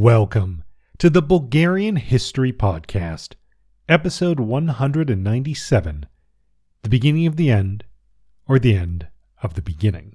Welcome to the Bulgarian History Podcast, episode 197 The Beginning of the End, or the End of the Beginning.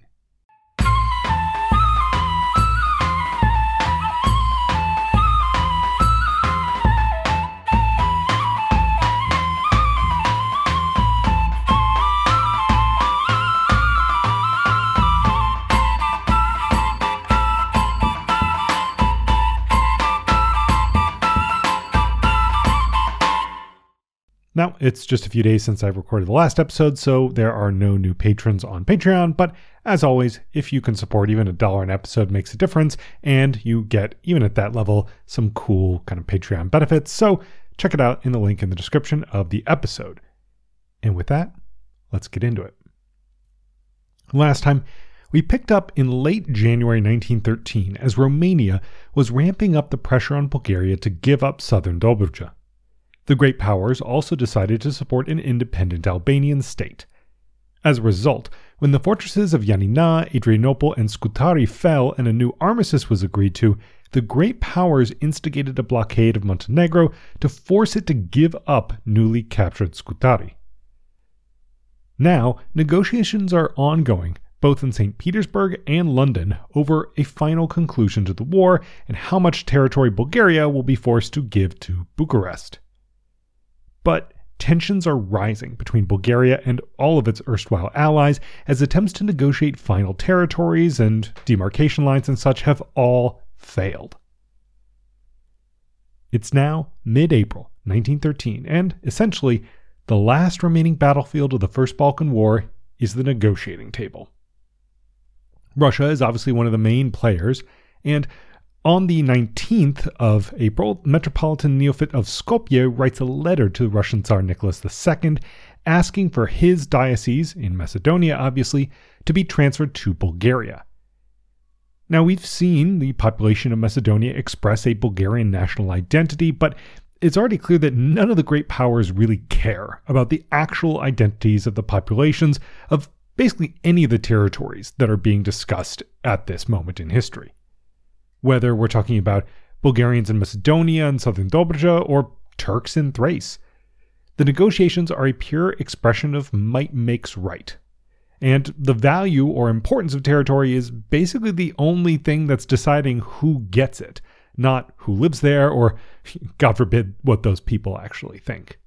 Now, it's just a few days since I've recorded the last episode, so there are no new patrons on Patreon, but as always, if you can support even a dollar an episode makes a difference, and you get, even at that level, some cool kind of Patreon benefits. So check it out in the link in the description of the episode. And with that, let's get into it. Last time, we picked up in late January 1913 as Romania was ramping up the pressure on Bulgaria to give up southern Dobruja. The great powers also decided to support an independent Albanian state. As a result, when the fortresses of Yanina, Adrianople, and Scutari fell and a new armistice was agreed to, the great powers instigated a blockade of Montenegro to force it to give up newly captured Scutari. Now, negotiations are ongoing, both in St. Petersburg and London, over a final conclusion to the war and how much territory Bulgaria will be forced to give to Bucharest. But tensions are rising between Bulgaria and all of its erstwhile allies as attempts to negotiate final territories and demarcation lines and such have all failed. It's now mid April 1913, and essentially, the last remaining battlefield of the First Balkan War is the negotiating table. Russia is obviously one of the main players, and on the 19th of April, Metropolitan Neophyte of Skopje writes a letter to Russian Tsar Nicholas II asking for his diocese, in Macedonia obviously, to be transferred to Bulgaria. Now, we've seen the population of Macedonia express a Bulgarian national identity, but it's already clear that none of the great powers really care about the actual identities of the populations of basically any of the territories that are being discussed at this moment in history whether we're talking about Bulgarians in Macedonia and southern Dobruja or Turks in Thrace. The negotiations are a pure expression of might makes right. And the value or importance of territory is basically the only thing that's deciding who gets it, not who lives there or, God forbid, what those people actually think.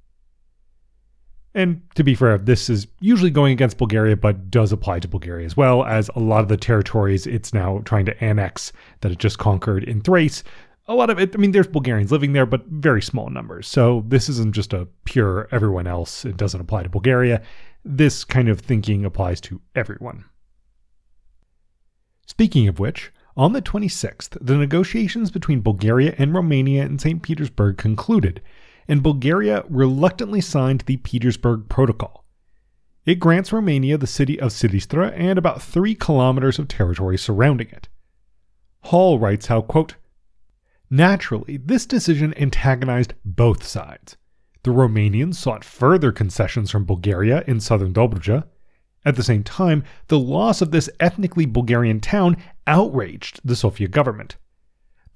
And to be fair, this is usually going against Bulgaria, but does apply to Bulgaria as well, as a lot of the territories it's now trying to annex that it just conquered in Thrace. A lot of it, I mean, there's Bulgarians living there, but very small numbers. So this isn't just a pure everyone else. It doesn't apply to Bulgaria. This kind of thinking applies to everyone. Speaking of which, on the 26th, the negotiations between Bulgaria and Romania in St. Petersburg concluded, and Bulgaria reluctantly signed the Petersburg Protocol. It grants Romania the city of Silistra and about three kilometers of territory surrounding it. Hall writes how, quote, Naturally, this decision antagonized both sides. The Romanians sought further concessions from Bulgaria in southern Dobruja. At the same time, the loss of this ethnically Bulgarian town outraged the Sofia government.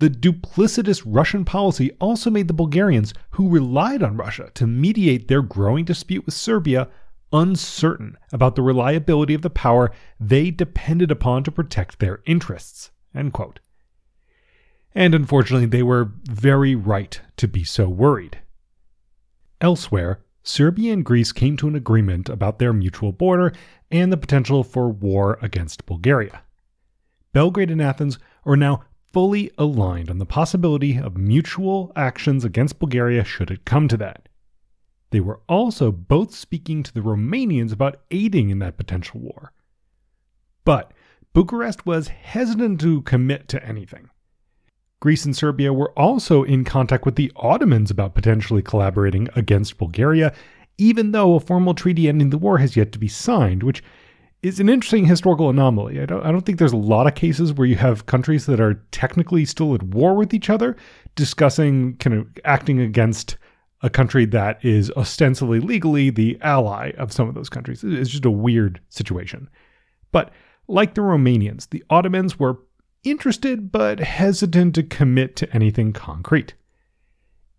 The duplicitous Russian policy also made the Bulgarians, who relied on Russia to mediate their growing dispute with Serbia, uncertain about the reliability of the power they depended upon to protect their interests. And unfortunately, they were very right to be so worried. Elsewhere, Serbia and Greece came to an agreement about their mutual border and the potential for war against Bulgaria. Belgrade and Athens are now fully aligned on the possibility of mutual actions against Bulgaria should it come to that. They were also both speaking to the Romanians about aiding in that potential war. But Bucharest was hesitant to commit to anything. Greece and Serbia were also in contact with the Ottomans about potentially collaborating against Bulgaria, even though a formal treaty ending the war has yet to be signed, which is an interesting historical anomaly. I don't, I don't think there's a lot of cases where you have countries that are technically still at war with each other discussing kind of acting against a country that is ostensibly legally the ally of some of those countries. It's just a weird situation. But like the Romanians, the Ottomans were interested but hesitant to commit to anything concrete.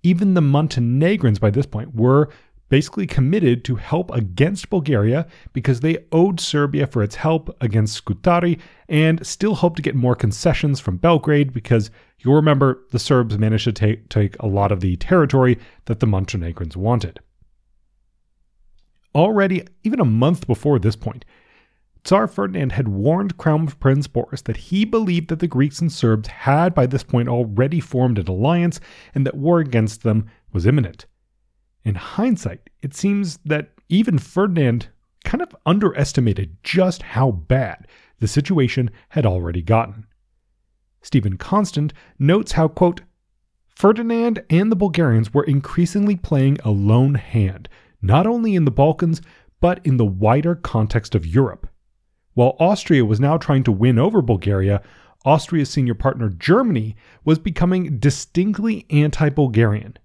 Even the Montenegrins by this point were basically committed to help against Bulgaria because they owed Serbia for its help against Scutari and still hoped to get more concessions from Belgrade because you'll remember the Serbs managed to take, take a lot of the territory that the Montenegrins wanted. Already, even a month before this point, Tsar Ferdinand had warned Crown Prince Boris that he believed that the Greeks and Serbs had by this point already formed an alliance and that war against them was imminent. In hindsight, it seems that even Ferdinand kind of underestimated just how bad the situation had already gotten. Stephen Constant notes how, quote, Ferdinand and the Bulgarians were increasingly playing a lone hand, not only in the Balkans, but in the wider context of Europe. While Austria was now trying to win over Bulgaria, Austria's senior partner Germany was becoming distinctly anti Bulgarian.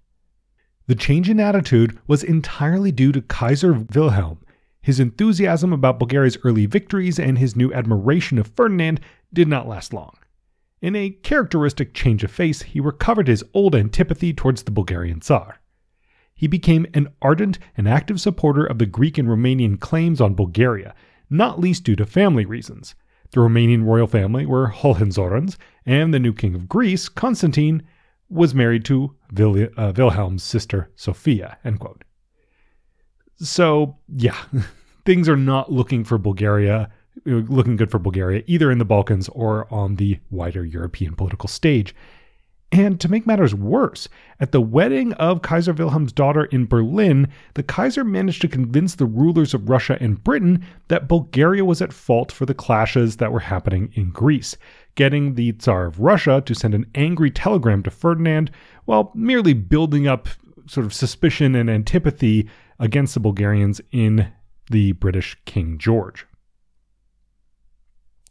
The change in attitude was entirely due to Kaiser Wilhelm. His enthusiasm about Bulgaria's early victories and his new admiration of Ferdinand did not last long. In a characteristic change of face, he recovered his old antipathy towards the Bulgarian Tsar. He became an ardent and active supporter of the Greek and Romanian claims on Bulgaria, not least due to family reasons. The Romanian royal family were Hohenzollerns, and the new king of Greece, Constantine, was married to uh, Wilhelm's sister Sophia. End quote. So yeah, things are not looking for Bulgaria, uh, looking good for Bulgaria either in the Balkans or on the wider European political stage. And to make matters worse, at the wedding of Kaiser Wilhelm's daughter in Berlin, the Kaiser managed to convince the rulers of Russia and Britain that Bulgaria was at fault for the clashes that were happening in Greece, getting the Tsar of Russia to send an angry telegram to Ferdinand while merely building up sort of suspicion and antipathy against the Bulgarians in the British King George.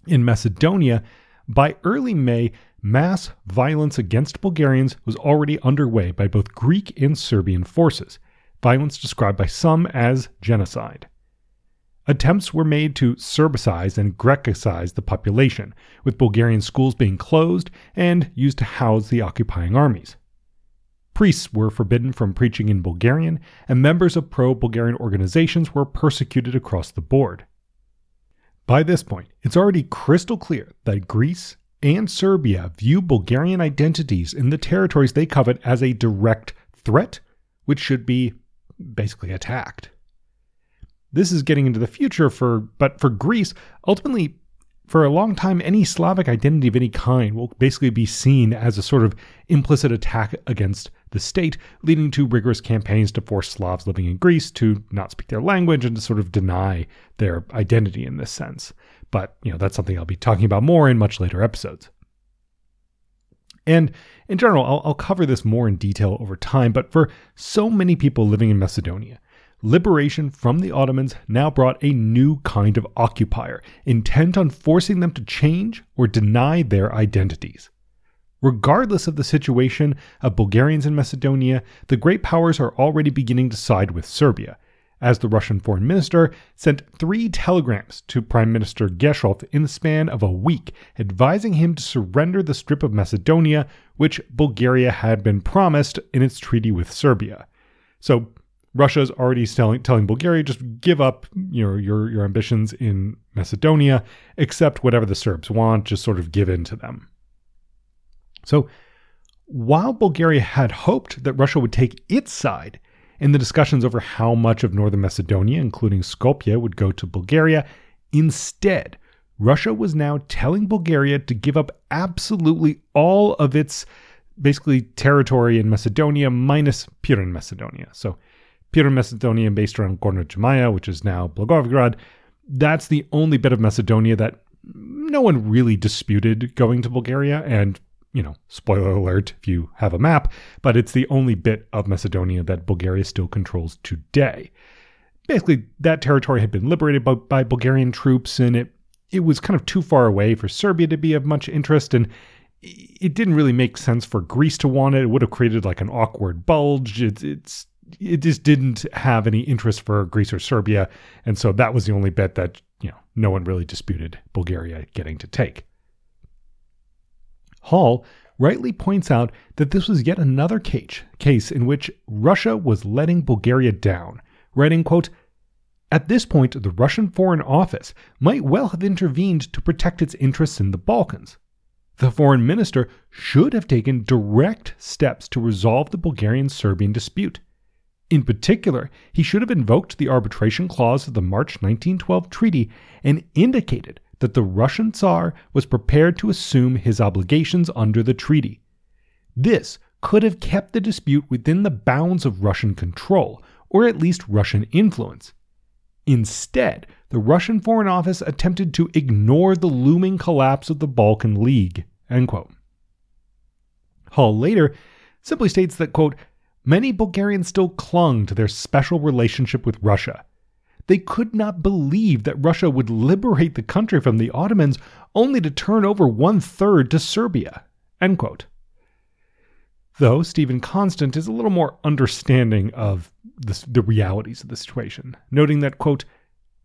In Macedonia, by early May, mass violence against Bulgarians was already underway by both Greek and Serbian forces, violence described by some as genocide. Attempts were made to Serbicize and Grecicize the population, with Bulgarian schools being closed and used to house the occupying armies. Priests were forbidden from preaching in Bulgarian, and members of pro Bulgarian organizations were persecuted across the board. By this point, it's already crystal clear that Greece and Serbia view Bulgarian identities in the territories they covet as a direct threat, which should be basically attacked. This is getting into the future for, but for Greece, ultimately, for a long time, any Slavic identity of any kind will basically be seen as a sort of implicit attack against the state, leading to rigorous campaigns to force Slavs living in Greece to not speak their language and to sort of deny their identity in this sense. But, you know, that's something I'll be talking about more in much later episodes. And in general, I'll, I'll, cover this more in detail over time, but for so many people living in Macedonia, liberation from the Ottomans now brought a new kind of occupier, intent on forcing them to change or deny their identities. Regardless of the situation of Bulgarians in Macedonia, the great powers are already beginning to side with Serbia, as the Russian foreign minister sent three telegrams to Prime Minister Geshov in the span of a week, advising him to surrender the strip of Macedonia, which Bulgaria had been promised in its treaty with Serbia. So Russia's already telling, telling Bulgaria just give up your your ambitions in Macedonia, accept whatever the Serbs want, just sort of give in to them. So while Bulgaria had hoped that Russia would take its side in the discussions over how much of northern Macedonia, including Skopje, would go to Bulgaria, instead, Russia was now telling Bulgaria to give up absolutely all of its basically territory in Macedonia minus Pirin Macedonia. So Pirin Macedonia based around Gorno which is now Blagoevgrad, that's the only bit of Macedonia that no one really disputed going to Bulgaria and you know, spoiler alert if you have a map, but it's the only bit of Macedonia that Bulgaria still controls today. Basically, that territory had been liberated by, by Bulgarian troops, and it it was kind of too far away for Serbia to be of much interest, and it didn't really make sense for Greece to want it. It would have created like an awkward bulge. It's it's it just didn't have any interest for Greece or Serbia, and so that was the only bit that you know no one really disputed Bulgaria getting to take. Hall rightly points out that this was yet another case, case in which Russia was letting Bulgaria down, writing, quote, at this point, the Russian Foreign Office might well have intervened to protect its interests in the Balkans. The foreign minister should have taken direct steps to resolve the Bulgarian Serbian dispute. In particular, he should have invoked the arbitration clause of the March 1912 treaty and indicated that the Russian Tsar was prepared to assume his obligations under the treaty. This could have kept the dispute within the bounds of Russian control, or at least Russian influence. Instead, the Russian Foreign Office attempted to ignore the looming collapse of the Balkan League. Hall later simply states that, quote, many Bulgarians still clung to their special relationship with Russia. They could not believe that Russia would liberate the country from the Ottomans only to turn over one third to Serbia. Though Stephen Constant is a little more understanding of the, the realities of the situation, noting that, quote,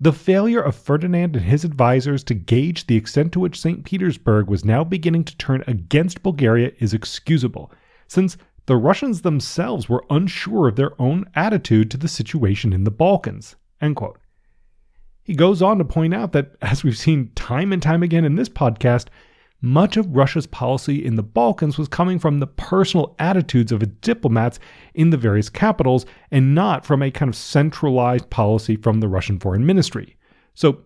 the failure of Ferdinand and his advisers to gauge the extent to which St. Petersburg was now beginning to turn against Bulgaria is excusable, since the Russians themselves were unsure of their own attitude to the situation in the Balkans. He goes on to point out that, as we've seen time and time again in this podcast, much of Russia's policy in the Balkans was coming from the personal attitudes of its diplomats in the various capitals and not from a kind of centralized policy from the Russian foreign ministry. So,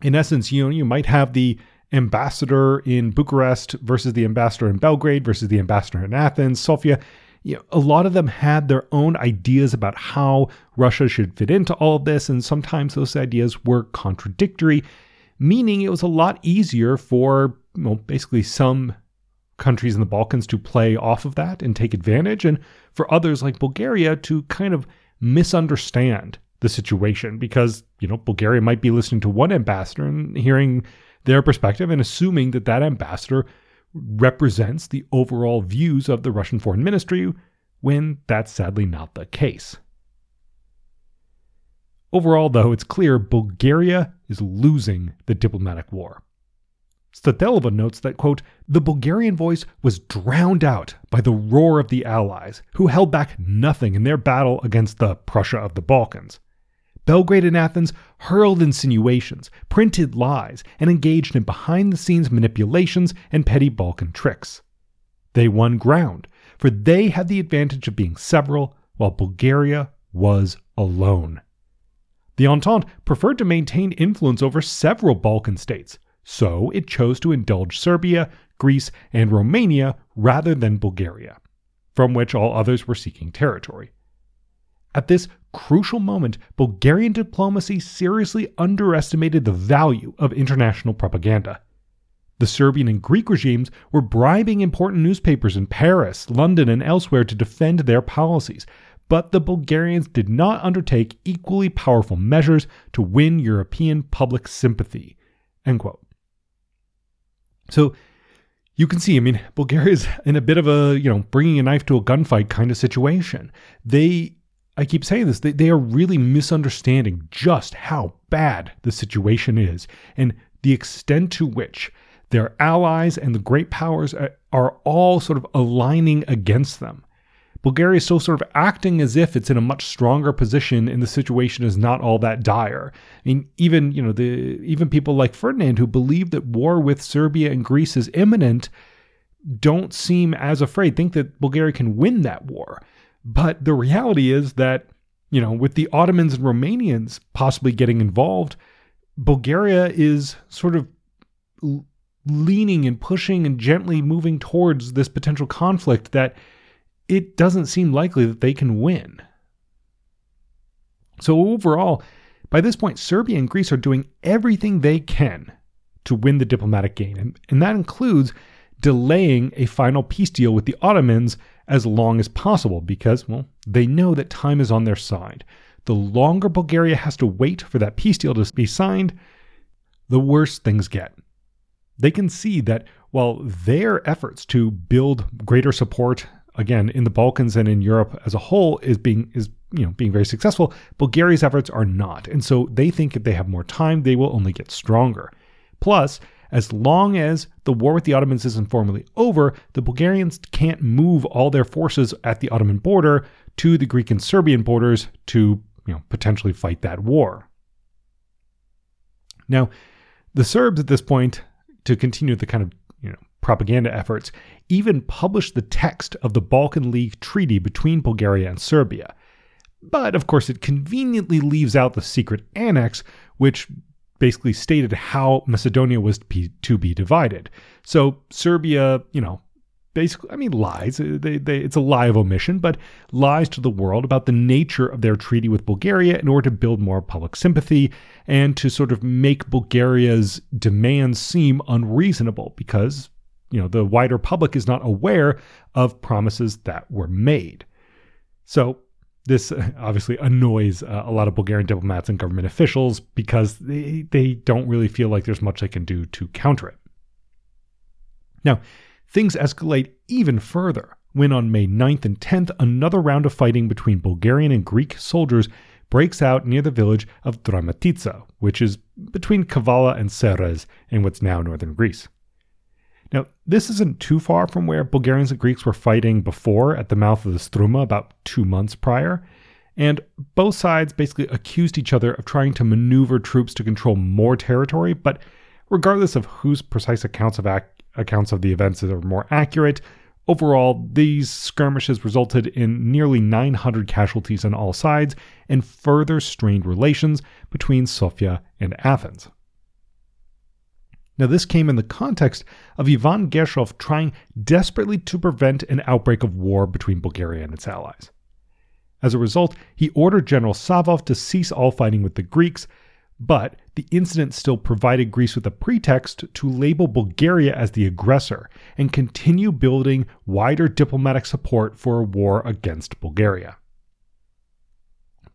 in essence, you know, you might have the ambassador in Bucharest versus the ambassador in Belgrade versus the ambassador in Athens, Sofia. You know, a lot of them had their own ideas about how Russia should fit into all of this, and sometimes those ideas were contradictory, meaning it was a lot easier for well, basically some countries in the Balkans to play off of that and take advantage, and for others like Bulgaria to kind of misunderstand the situation because, you know, Bulgaria might be listening to one ambassador and hearing their perspective and assuming that that ambassador represents the overall views of the Russian foreign ministry when that's sadly not the case. Overall, though, it's clear Bulgaria is losing the diplomatic war. Statelova notes that, quote, the Bulgarian voice was drowned out by the roar of the Allies, who held back nothing in their battle against the Prussia of the Balkans. Belgrade and Athens hurled insinuations, printed lies, and engaged in behind the scenes manipulations and petty Balkan tricks. They won ground, for they had the advantage of being several, while Bulgaria was alone. The Entente preferred to maintain influence over several Balkan states, so it chose to indulge Serbia, Greece, and Romania rather than Bulgaria, from which all others were seeking territory. At this crucial moment, Bulgarian diplomacy seriously underestimated the value of international propaganda. The Serbian and Greek regimes were bribing important newspapers in Paris, London, and elsewhere to defend their policies, but the Bulgarians did not undertake equally powerful measures to win European public sympathy. So you can see, I mean, Bulgaria is in a bit of a, you know, bringing a knife to a gunfight kind of situation. They, I keep saying this, they, they are really misunderstanding just how bad the situation is and the extent to which their allies and the great powers are, are all sort of aligning against them. Bulgaria is still sort of acting as if it's in a much stronger position and the situation is not all that dire. I mean, even, you know, the even people like Ferdinand who believe that war with Serbia and Greece is imminent don't seem as afraid, think that Bulgaria can win that war. But the reality is that, you know, with the Ottomans and Romanians possibly getting involved, Bulgaria is sort of leaning and pushing and gently moving towards this potential conflict that it doesn't seem likely that they can win. So, overall, by this point, Serbia and Greece are doing everything they can to win the diplomatic game, and, and that includes delaying a final peace deal with the Ottomans as long as possible because, well, they know that time is on their side. The longer Bulgaria has to wait for that peace deal to be signed, the worse things get. They can see that while their efforts to build greater support again in the Balkans and in Europe as a whole is being is you know being very successful. Bulgaria's efforts are not, and so they think if they have more time, they will only get stronger. Plus, as long as the war with the Ottomans isn't formally over, the Bulgarians can't move all their forces at the Ottoman border to the Greek and Serbian borders to you know, potentially fight that war. Now, the Serbs at this point, to continue the kind of you know propaganda efforts, even published the text of the Balkan League Treaty between Bulgaria and Serbia. But of course, it conveniently leaves out the secret annex, which basically stated how Macedonia was to be divided. So Serbia, you know, basically, I mean, lies. Uh, they, they, it's a lie of omission, but lies to the world about the nature of their treaty with Bulgaria in order to build more public sympathy and to sort of make Bulgaria's demands seem unreasonable because, you know, the wider public is not aware of promises that were made. So this obviously annoys uh, a lot of Bulgarian diplomats and government officials because they, they don't really feel like there's much they can do to counter it. Now, things escalate even further when on May 9th and 10th, another round of fighting between Bulgarian and Greek soldiers breaks out near the village of Dramatica, which is between Kavala and Serres in what's now northern Greece. Now, this isn't too far from where Bulgarians and Greeks were fighting before at the mouth of the Struma about two months prior, and both sides basically accused each other of trying to maneuver troops to control more territory, but regardless of whose precise accounts of, ac- accounts of the events are more accurate, overall, these skirmishes resulted in nearly 900 casualties on all sides and further strained relations between Sofia and Athens. Now, this came in the context of Ivan Geshov trying desperately to prevent an outbreak of war between Bulgaria and its allies. As a result, he ordered General Savov to cease all fighting with the Greeks, but the incident still provided Greece with a pretext to label Bulgaria as the aggressor and continue building wider diplomatic support for a war against Bulgaria.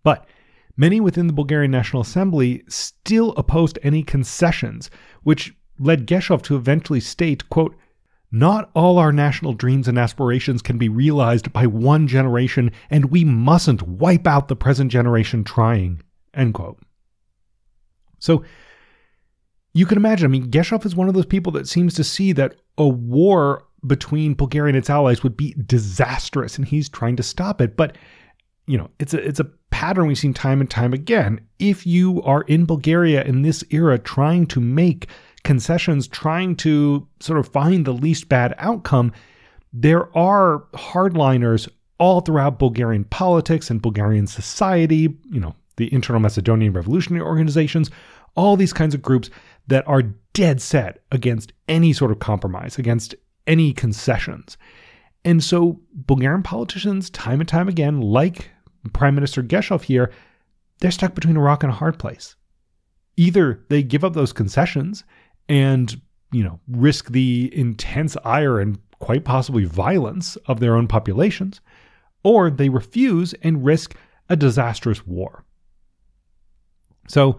But many within the Bulgarian National Assembly still opposed any concessions, which led Geshov to eventually state, quote, not all our national dreams and aspirations can be realized by one generation, and we mustn't wipe out the present generation trying. End quote. So you can imagine, I mean, Geshov is one of those people that seems to see that a war between Bulgaria and its allies would be disastrous, and he's trying to stop it. But you know, it's a it's a pattern we've seen time and time again. If you are in Bulgaria in this era trying to make concessions trying to sort of find the least bad outcome, there are hardliners all throughout Bulgarian politics and Bulgarian society, you know, the internal Macedonian revolutionary organizations, all these kinds of groups that are dead set against any sort of compromise, against any concessions. And so Bulgarian politicians, time and time again, like Prime Minister Geshov here, they're stuck between a rock and a hard place. Either they give up those concessions and, you know, risk the intense ire and quite possibly violence of their own populations, or they refuse and risk a disastrous war. So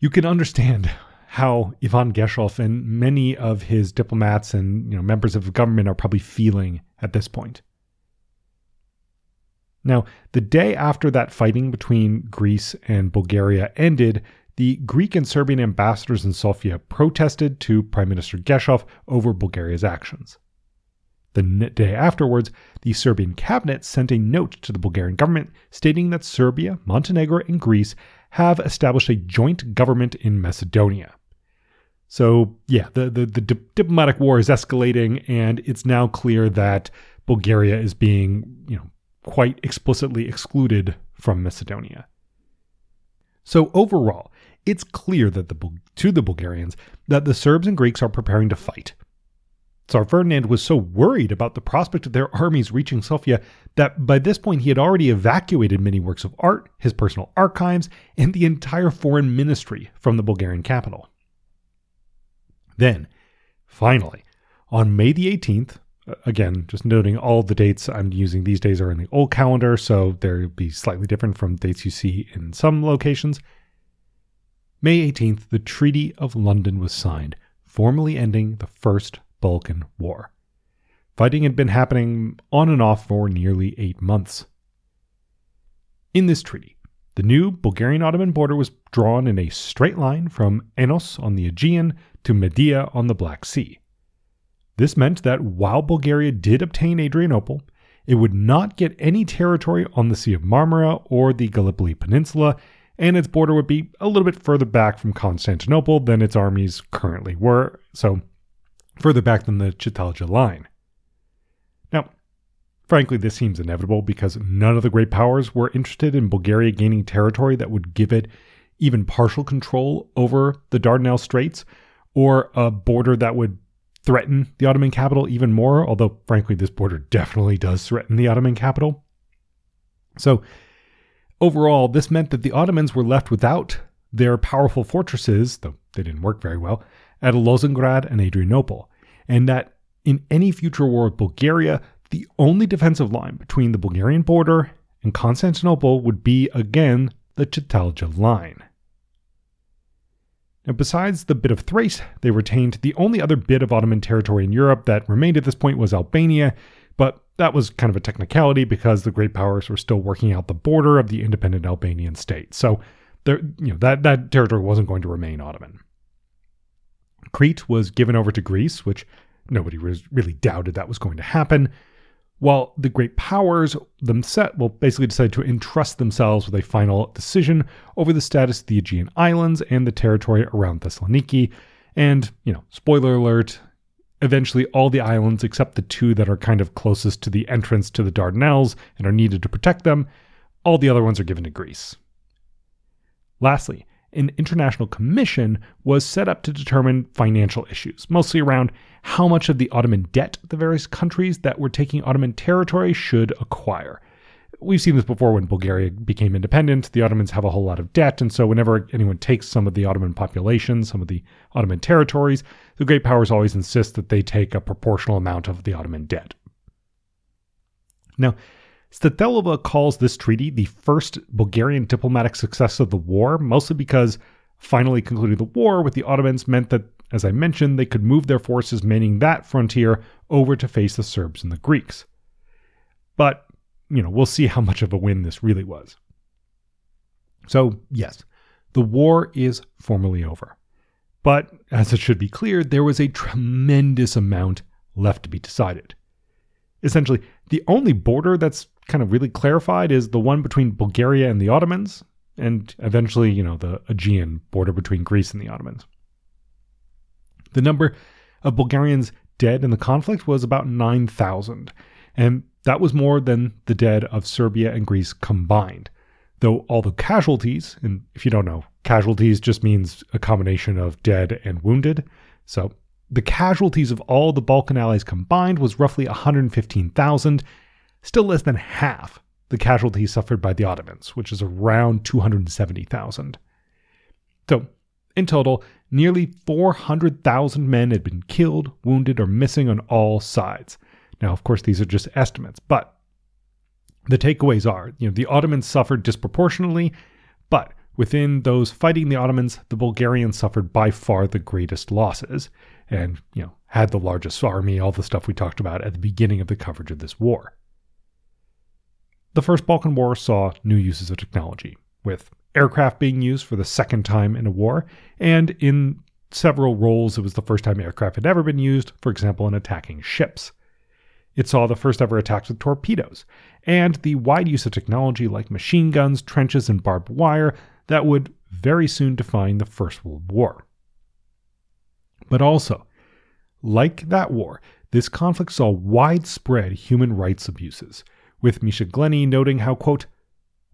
you can understand how Ivan Geshov and many of his diplomats and you know, members of the government are probably feeling at this point. Now, the day after that fighting between Greece and Bulgaria ended, the Greek and Serbian ambassadors in Sofia protested to Prime Minister Geshov over Bulgaria's actions. The day afterwards, the Serbian cabinet sent a note to the Bulgarian government stating that Serbia, Montenegro, and Greece have established a joint government in Macedonia. So, yeah, the, the, the di- diplomatic war is escalating, and it's now clear that Bulgaria is being, you know, quite explicitly excluded from Macedonia. So, overall, it's clear that the, to the Bulgarians that the Serbs and Greeks are preparing to fight. Tsar Ferdinand was so worried about the prospect of their armies reaching Sofia that by this point he had already evacuated many works of art, his personal archives, and the entire foreign ministry from the Bulgarian capital. Then, finally, on May the 18th, again, just noting all the dates I'm using these days are in the old calendar, so they'll be slightly different from dates you see in some locations. May 18th, the Treaty of London was signed, formally ending the First Balkan War. Fighting had been happening on and off for nearly eight months. In this treaty, the new Bulgarian Ottoman border was drawn in a straight line from Enos on the Aegean to Midia on the Black Sea. This meant that while Bulgaria did obtain Adrianople, it would not get any territory on the Sea of Marmara or the Gallipoli Peninsula, and its border would be a little bit further back from Constantinople than its armies currently were, so further back than the Chitalja line. Now, frankly, this seems inevitable because none of the great powers were interested in Bulgaria gaining territory that would give it even partial control over the Dardanelles Straits or a border that would threaten the Ottoman capital even more, although, frankly, this border definitely does threaten the Ottoman capital. So, overall, this meant that the Ottomans were left without their powerful fortresses, though they didn't work very well, at Lozengrad and Adrianople, and that in any future war with Bulgaria, the only defensive line between the Bulgarian border and Constantinople would be again the Chitalja line. Now, besides the bit of Thrace they retained, the only other bit of Ottoman territory in Europe that remained at this point was Albania, that was kind of a technicality because the great powers were still working out the border of the independent Albanian state. So there, you know, that, that territory wasn't going to remain Ottoman. Crete was given over to Greece, which nobody really doubted that was going to happen. While the great powers themselves will basically decide to entrust themselves with a final decision over the status of the Aegean Islands and the territory around Thessaloniki. And, you know, spoiler alert, eventually all the islands except the two that are kind of closest to the entrance to the Dardanelles and are needed to protect them, all the other ones are given to Greece. Lastly, an international commission was set up to determine financial issues, mostly around how much of the Ottoman debt the various countries that were taking Ottoman territory should acquire. We've seen this before when Bulgaria became independent. The Ottomans have a whole lot of debt, and so whenever anyone takes some of the Ottoman population, some of the Ottoman territories, the great powers always insist that they take a proportional amount of the Ottoman debt. Now, Statelova calls this treaty the first Bulgarian diplomatic success of the war, mostly because finally concluding the war with the Ottomans meant that, as I mentioned, they could move their forces manning that frontier over to face the Serbs and the Greeks. But, you know, we'll see how much of a win this really was. So, yes, the war is formally over. But, as it should be clear, there was a tremendous amount left to be decided. Essentially, the only border that's kind of really clarified is the one between Bulgaria and the Ottomans, and eventually, you know, the Aegean border between Greece and the Ottomans. The number of Bulgarians dead in the conflict was about 9,000, and that was more than the dead of Serbia and Greece combined. Though all the casualties, and if you don't know, casualties just means a combination of dead and wounded. So the casualties of all the Balkan allies combined was roughly 115,000, still less than half the casualties suffered by the Ottomans, which is around 270,000. So, in total, nearly 400,000 men had been killed, wounded, or missing on all sides. Now, of course, these are just estimates, but the takeaways are, you know, the Ottomans suffered disproportionately, but within those fighting the Ottomans, the Bulgarians suffered by far the greatest losses and, you know, had the largest army, all the stuff we talked about at the beginning of the coverage of this war. The First Balkan War saw new uses of technology, with aircraft being used for the second time in a war, and in several roles, it was the first time aircraft had ever been used, for example, in attacking ships. It saw the first ever attacks with torpedoes, and the wide use of technology like machine guns, trenches, and barbed wire that would very soon define the First World War. But also, like that war, this conflict saw widespread human rights abuses with Misha Glenny noting how, quote,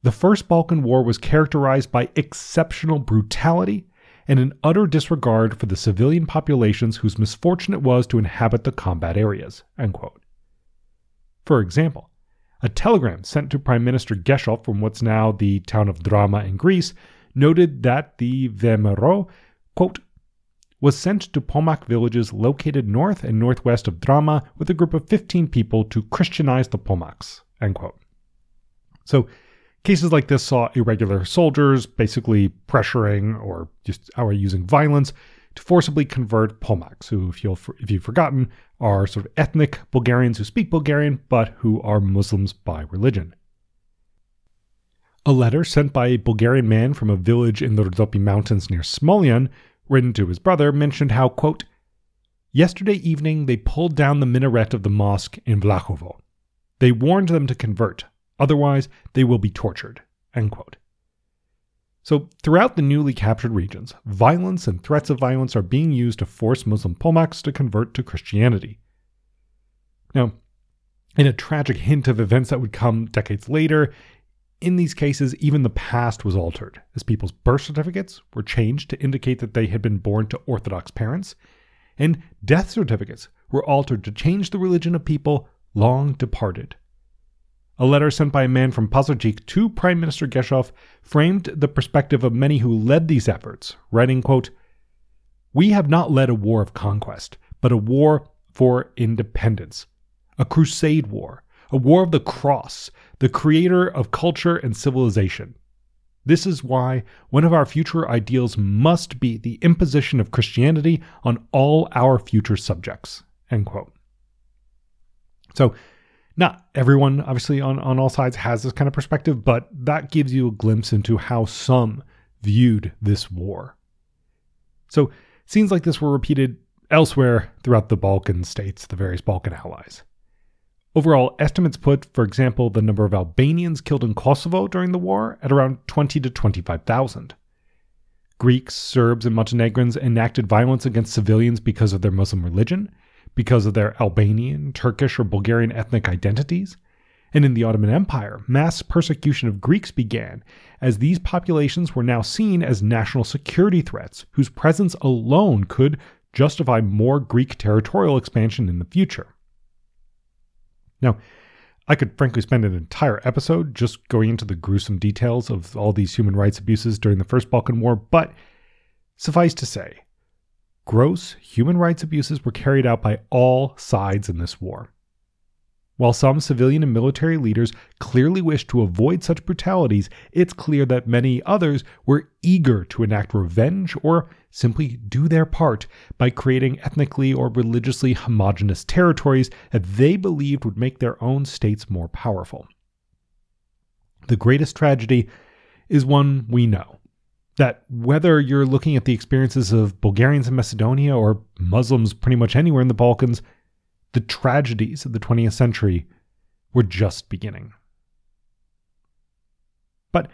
the First Balkan War was characterized by exceptional brutality and an utter disregard for the civilian populations whose misfortune it was to inhabit the combat areas. For example, a telegram sent to Prime Minister Geshov from what's now the town of Drama in Greece noted that the Vemero, quote, was sent to Pomak villages located north and northwest of Drama with a group of 15 people to Christianize the Pomaks. End quote. So cases like this saw irregular soldiers basically pressuring or just using violence to forcibly convert Pomaks, who, if, you'll, if you've forgotten, are sort of ethnic Bulgarians who speak Bulgarian but who are Muslims by religion. A letter sent by a Bulgarian man from a village in the Rhodope Mountains near Smolyan written to his brother, mentioned how, quote, Yesterday evening they pulled down the minaret of the mosque in Vlachovo. They warned them to convert, otherwise they will be tortured. End quote. So, throughout the newly captured regions, violence and threats of violence are being used to force Muslim Pomaks to convert to Christianity. Now, in a tragic hint of events that would come decades later, in these cases, even the past was altered, as people's birth certificates were changed to indicate that they had been born to Orthodox parents, and death certificates were altered to change the religion of people long departed. A letter sent by a man from Pazardzhik to Prime Minister Geshov framed the perspective of many who led these efforts, writing, quote, We have not led a war of conquest, but a war for independence, a crusade war, a war of the cross, the creator of culture and civilization. This is why one of our future ideals must be the imposition of Christianity on all our future subjects. End quote. So, not everyone, obviously, on, on all sides has this kind of perspective, but that gives you a glimpse into how some viewed this war. So, scenes like this were repeated elsewhere throughout the Balkan states, the various Balkan allies. Overall, estimates put, for example, the number of Albanians killed in Kosovo during the war at around 20 to 25,000. Greeks, Serbs, and Montenegrins enacted violence against civilians because of their Muslim religion, because of their Albanian, Turkish, or Bulgarian ethnic identities. And in the Ottoman Empire, mass persecution of Greeks began, as these populations were now seen as national security threats whose presence alone could justify more Greek territorial expansion in the future. Now, I could frankly spend an entire episode just going into the gruesome details of all these human rights abuses during the First Balkan War, but suffice to say, gross human rights abuses were carried out by all sides in this war. While some civilian and military leaders clearly wished to avoid such brutalities, it's clear that many others were eager to enact revenge or simply do their part by creating ethnically or religiously homogenous territories that they believed would make their own states more powerful. The greatest tragedy is one we know that whether you're looking at the experiences of Bulgarians in Macedonia or Muslims pretty much anywhere in the Balkans, the tragedies of the 20th century were just beginning. But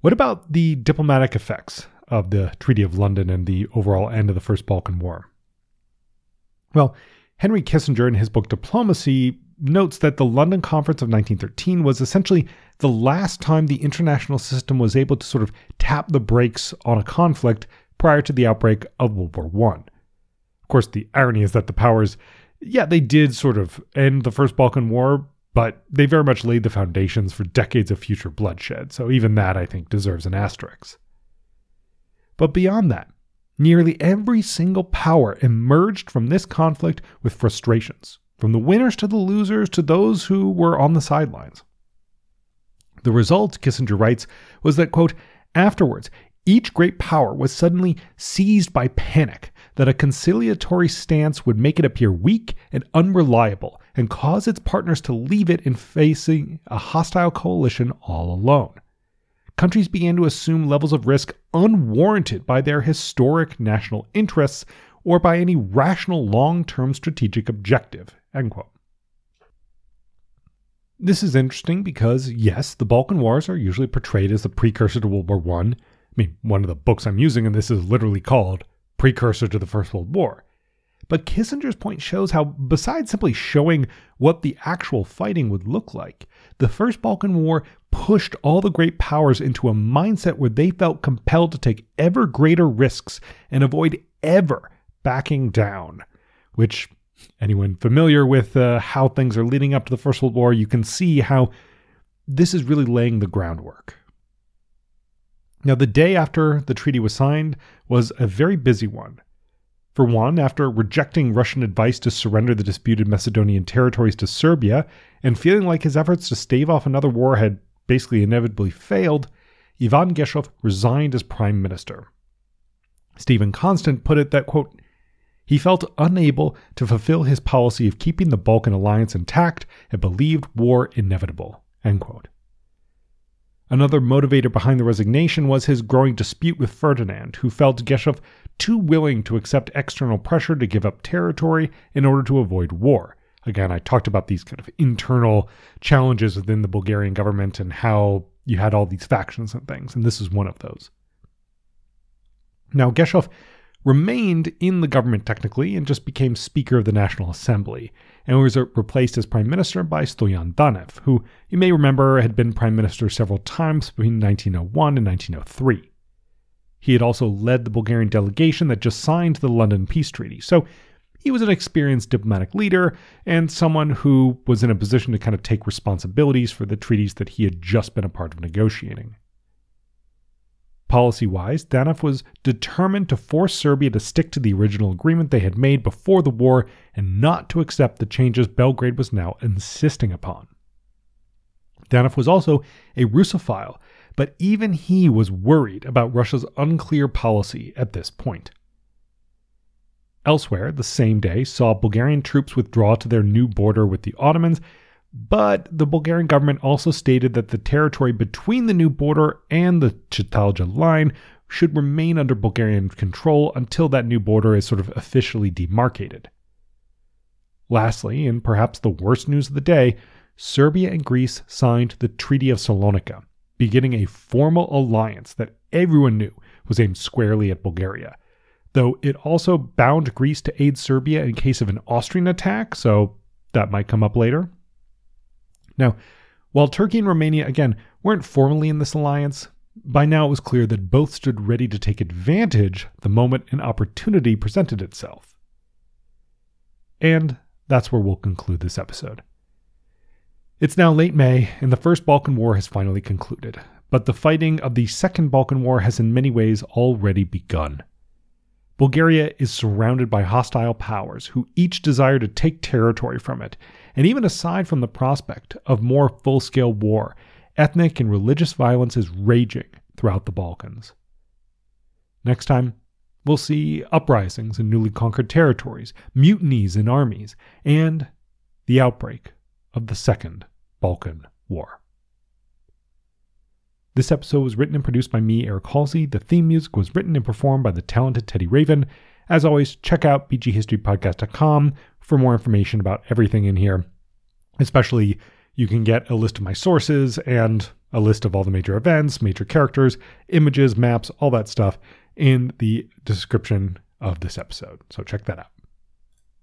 what about the diplomatic effects of the Treaty of London and the overall end of the First Balkan War? Well, Henry Kissinger, in his book Diplomacy, notes that the London Conference of 1913 was essentially the last time the international system was able to sort of tap the brakes on a conflict prior to the outbreak of World War I. Of course, the irony is that the powers yeah, they did sort of end the First Balkan War, but they very much laid the foundations for decades of future bloodshed. So even that, I think, deserves an asterisk. But beyond that, nearly every single power emerged from this conflict with frustrations, from the winners to the losers to those who were on the sidelines. The result, Kissinger writes, was that, quote, afterwards, each great power was suddenly seized by panic that a conciliatory stance would make it appear weak and unreliable and cause its partners to leave it in facing a hostile coalition all alone. Countries began to assume levels of risk unwarranted by their historic national interests or by any rational long term strategic objective. This is interesting because, yes, the Balkan Wars are usually portrayed as the precursor to World War I. I mean, one of the books I'm using in this is literally called precursor to the First World War. But Kissinger's point shows how, besides simply showing what the actual fighting would look like, the First Balkan War pushed all the great powers into a mindset where they felt compelled to take ever greater risks and avoid ever backing down. Which, anyone familiar with uh, how things are leading up to the First World War, you can see how this is really laying the groundwork. Now, the day after the treaty was signed was a very busy one. For one, after rejecting Russian advice to surrender the disputed Macedonian territories to Serbia and feeling like his efforts to stave off another war had basically inevitably failed, Ivan Geshov resigned as prime minister. Stephen Constant put it that, quote, he felt unable to fulfill his policy of keeping the Balkan alliance intact and believed war inevitable. Another motivator behind the resignation was his growing dispute with Ferdinand, who felt Geshov too willing to accept external pressure to give up territory in order to avoid war. Again, I talked about these kind of internal challenges within the Bulgarian government and how you had all these factions and things, and this is one of those. Now, Geshov remained in the government technically and just became Speaker of the National Assembly, and was replaced as Prime Minister by Stoyan Danev, who you may remember had been Prime Minister several times between 1901 and 1903. He had also led the Bulgarian delegation that just signed the London Peace Treaty, so he was an experienced diplomatic leader and someone who was in a position to kind of take responsibilities for the treaties that he had just been a part of negotiating. Policy wise, Danev was determined to force Serbia to stick to the original agreement they had made before the war and not to accept the changes Belgrade was now insisting upon. Danev was also a Russophile, but even he was worried about Russia's unclear policy at this point. Elsewhere, the same day saw Bulgarian troops withdraw to their new border with the Ottomans but the Bulgarian government also stated that the territory between the new border and the Chatalja line should remain under Bulgarian control until that new border is sort of officially demarcated. Lastly, and perhaps the worst news of the day, Serbia and Greece signed the Treaty of Salonika, beginning a formal alliance that everyone knew was aimed squarely at Bulgaria. Though it also bound Greece to aid Serbia in case of an Austrian attack, so that might come up later. Now, while Turkey and Romania, again, weren't formally in this alliance, by now it was clear that both stood ready to take advantage the moment an opportunity presented itself. And that's where we'll conclude this episode. It's now late May, and the First Balkan War has finally concluded, but the fighting of the Second Balkan War has in many ways already begun. Bulgaria is surrounded by hostile powers who each desire to take territory from it, and even aside from the prospect of more full scale war, ethnic and religious violence is raging throughout the Balkans. Next time, we'll see uprisings in newly conquered territories, mutinies in armies, and the outbreak of the Second Balkan War. This episode was written and produced by me, Eric Halsey. The theme music was written and performed by the talented Teddy Raven. As always, check out bghistorypodcast.com for more information about everything in here. Especially, you can get a list of my sources and a list of all the major events, major characters, images, maps, all that stuff in the description of this episode. So check that out.